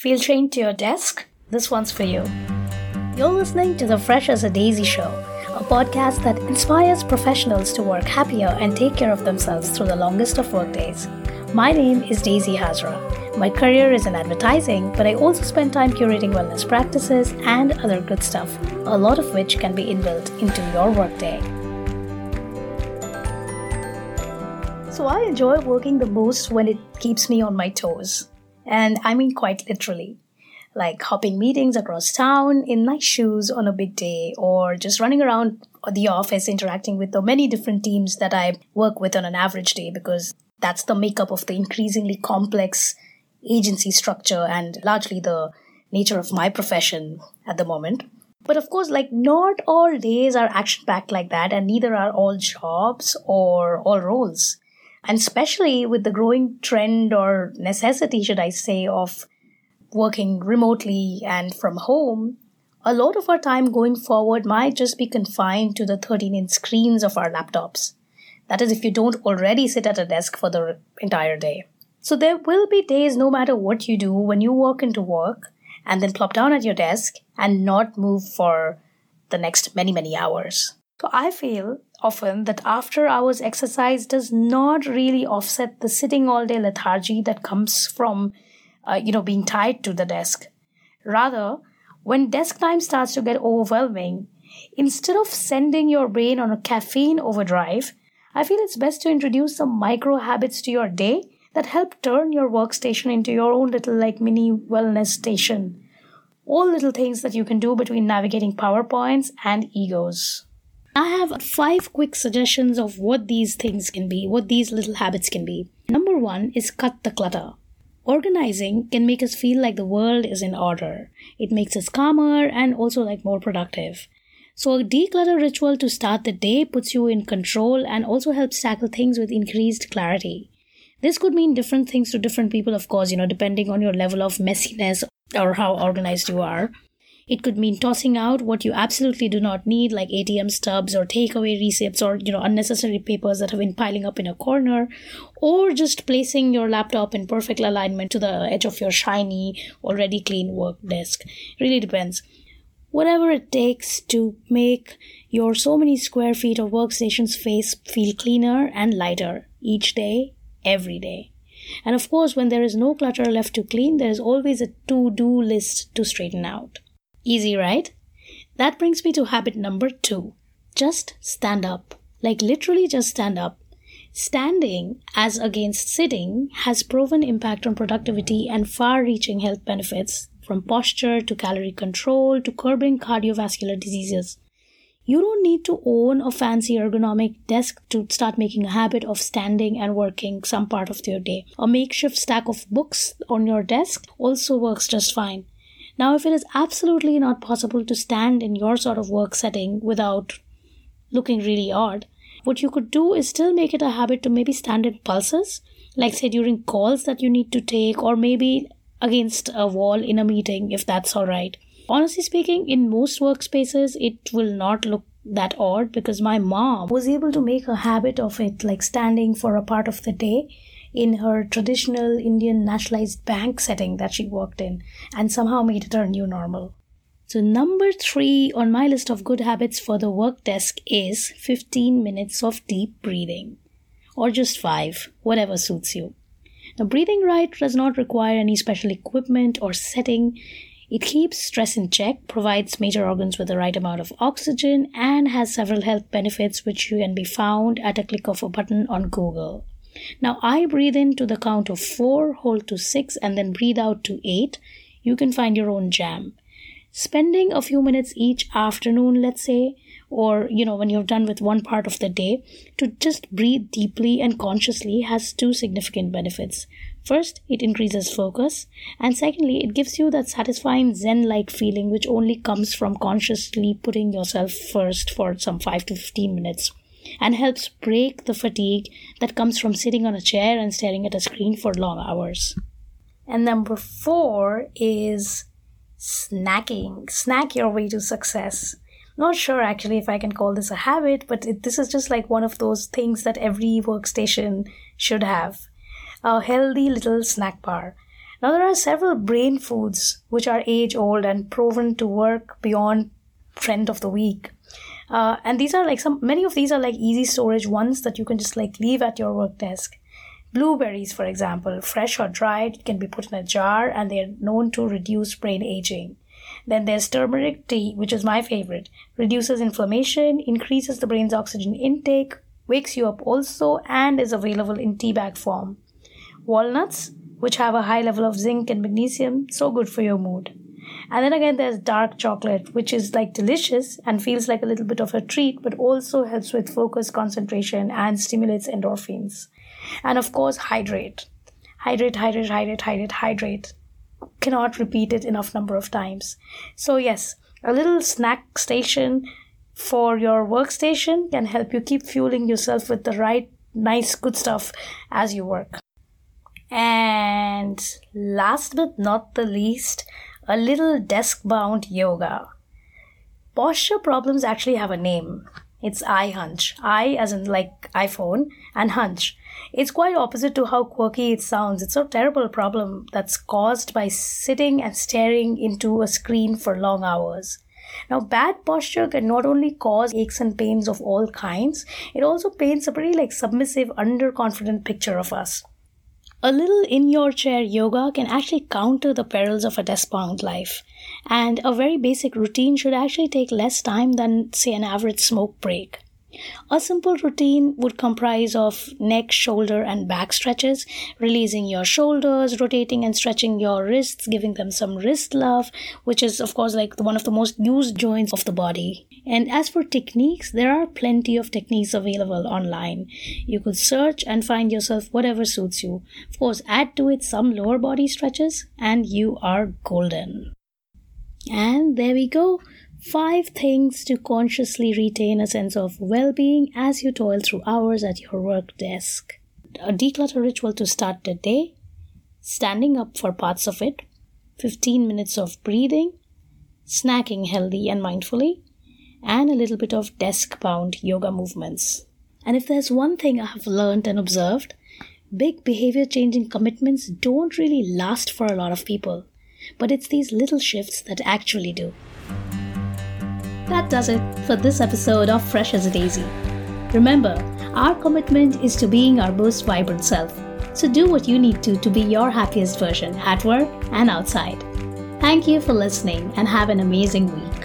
Feel chained to your desk? This one's for you. You're listening to the Fresh as a Daisy Show, a podcast that inspires professionals to work happier and take care of themselves through the longest of workdays. My name is Daisy Hazra. My career is in advertising, but I also spend time curating wellness practices and other good stuff, a lot of which can be inbuilt into your workday. So I enjoy working the most when it keeps me on my toes. And I mean quite literally. Like hopping meetings across town in nice shoes on a big day, or just running around the office interacting with the many different teams that I work with on an average day because that's the makeup of the increasingly complex agency structure and largely the nature of my profession at the moment. But of course, like not all days are action packed like that, and neither are all jobs or all roles. And especially with the growing trend or necessity, should I say, of working remotely and from home, a lot of our time going forward might just be confined to the 13 inch screens of our laptops. That is, if you don't already sit at a desk for the entire day. So there will be days, no matter what you do, when you walk into work and then plop down at your desk and not move for the next many, many hours. So I feel often that after hours exercise does not really offset the sitting all day lethargy that comes from, uh, you know, being tied to the desk. Rather, when desk time starts to get overwhelming, instead of sending your brain on a caffeine overdrive, I feel it's best to introduce some micro habits to your day that help turn your workstation into your own little like mini wellness station. All little things that you can do between navigating PowerPoints and egos. I have five quick suggestions of what these things can be, what these little habits can be. Number one is cut the clutter. Organizing can make us feel like the world is in order. It makes us calmer and also like more productive. So a declutter ritual to start the day puts you in control and also helps tackle things with increased clarity. This could mean different things to different people, of course, you know, depending on your level of messiness or how organized you are. It could mean tossing out what you absolutely do not need, like ATM stubs or takeaway receipts or you know unnecessary papers that have been piling up in a corner, or just placing your laptop in perfect alignment to the edge of your shiny, already clean work desk. Really depends. Whatever it takes to make your so many square feet of workstation space feel cleaner and lighter each day, every day. And of course, when there is no clutter left to clean, there is always a to do list to straighten out. Easy, right? That brings me to habit number two. Just stand up. Like literally just stand up. Standing, as against sitting, has proven impact on productivity and far reaching health benefits, from posture to calorie control to curbing cardiovascular diseases. You don't need to own a fancy ergonomic desk to start making a habit of standing and working some part of your day. A makeshift stack of books on your desk also works just fine. Now, if it is absolutely not possible to stand in your sort of work setting without looking really odd, what you could do is still make it a habit to maybe stand in pulses, like say during calls that you need to take, or maybe against a wall in a meeting, if that's alright. Honestly speaking, in most workspaces, it will not look that odd because my mom was able to make a habit of it, like standing for a part of the day in her traditional Indian nationalized bank setting that she worked in and somehow made it her new normal. So, number three on my list of good habits for the work desk is 15 minutes of deep breathing, or just five, whatever suits you. Now, breathing right does not require any special equipment or setting. It keeps stress in check, provides major organs with the right amount of oxygen, and has several health benefits which can be found at a click of a button on Google. Now I breathe in to the count of four, hold to six, and then breathe out to eight. You can find your own jam. Spending a few minutes each afternoon, let's say, or you know, when you're done with one part of the day, to just breathe deeply and consciously has two significant benefits. First, it increases focus, and secondly, it gives you that satisfying Zen like feeling which only comes from consciously putting yourself first for some 5 to 15 minutes and helps break the fatigue that comes from sitting on a chair and staring at a screen for long hours. And number four is snacking. Snack your way to success. Not sure actually if I can call this a habit, but it, this is just like one of those things that every workstation should have a healthy little snack bar. Now, there are several brain foods which are age old and proven to work beyond trend of the week. Uh, and these are like some, many of these are like easy storage ones that you can just like leave at your work desk. Blueberries, for example, fresh or dried, can be put in a jar and they are known to reduce brain aging. Then there's turmeric tea, which is my favorite. Reduces inflammation, increases the brain's oxygen intake, wakes you up also, and is available in tea bag form. Walnuts, which have a high level of zinc and magnesium, so good for your mood. And then again, there's dark chocolate, which is like delicious and feels like a little bit of a treat, but also helps with focus, concentration, and stimulates endorphins. And of course, hydrate. Hydrate, hydrate, hydrate, hydrate, hydrate. Cannot repeat it enough number of times. So, yes, a little snack station for your workstation can help you keep fueling yourself with the right, nice, good stuff as you work. And last but not the least, a little desk bound yoga. Posture problems actually have a name. It's iHunch. Eye as in like iPhone and hunch. It's quite opposite to how quirky it sounds. It's a terrible problem that's caused by sitting and staring into a screen for long hours. Now, bad posture can not only cause aches and pains of all kinds, it also paints a pretty like submissive, underconfident picture of us. A little in your chair yoga can actually counter the perils of a desk bound life. And a very basic routine should actually take less time than, say, an average smoke break. A simple routine would comprise of neck, shoulder, and back stretches, releasing your shoulders, rotating and stretching your wrists, giving them some wrist love, which is, of course, like one of the most used joints of the body. And as for techniques, there are plenty of techniques available online. You could search and find yourself whatever suits you. Of course, add to it some lower body stretches, and you are golden. And there we go. Five things to consciously retain a sense of well being as you toil through hours at your work desk. A declutter ritual to start the day, standing up for parts of it, 15 minutes of breathing, snacking healthy and mindfully, and a little bit of desk bound yoga movements. And if there's one thing I have learned and observed, big behavior changing commitments don't really last for a lot of people, but it's these little shifts that actually do. That does it for this episode of Fresh as a Daisy. Remember, our commitment is to being our most vibrant self. So do what you need to to be your happiest version at work and outside. Thank you for listening and have an amazing week.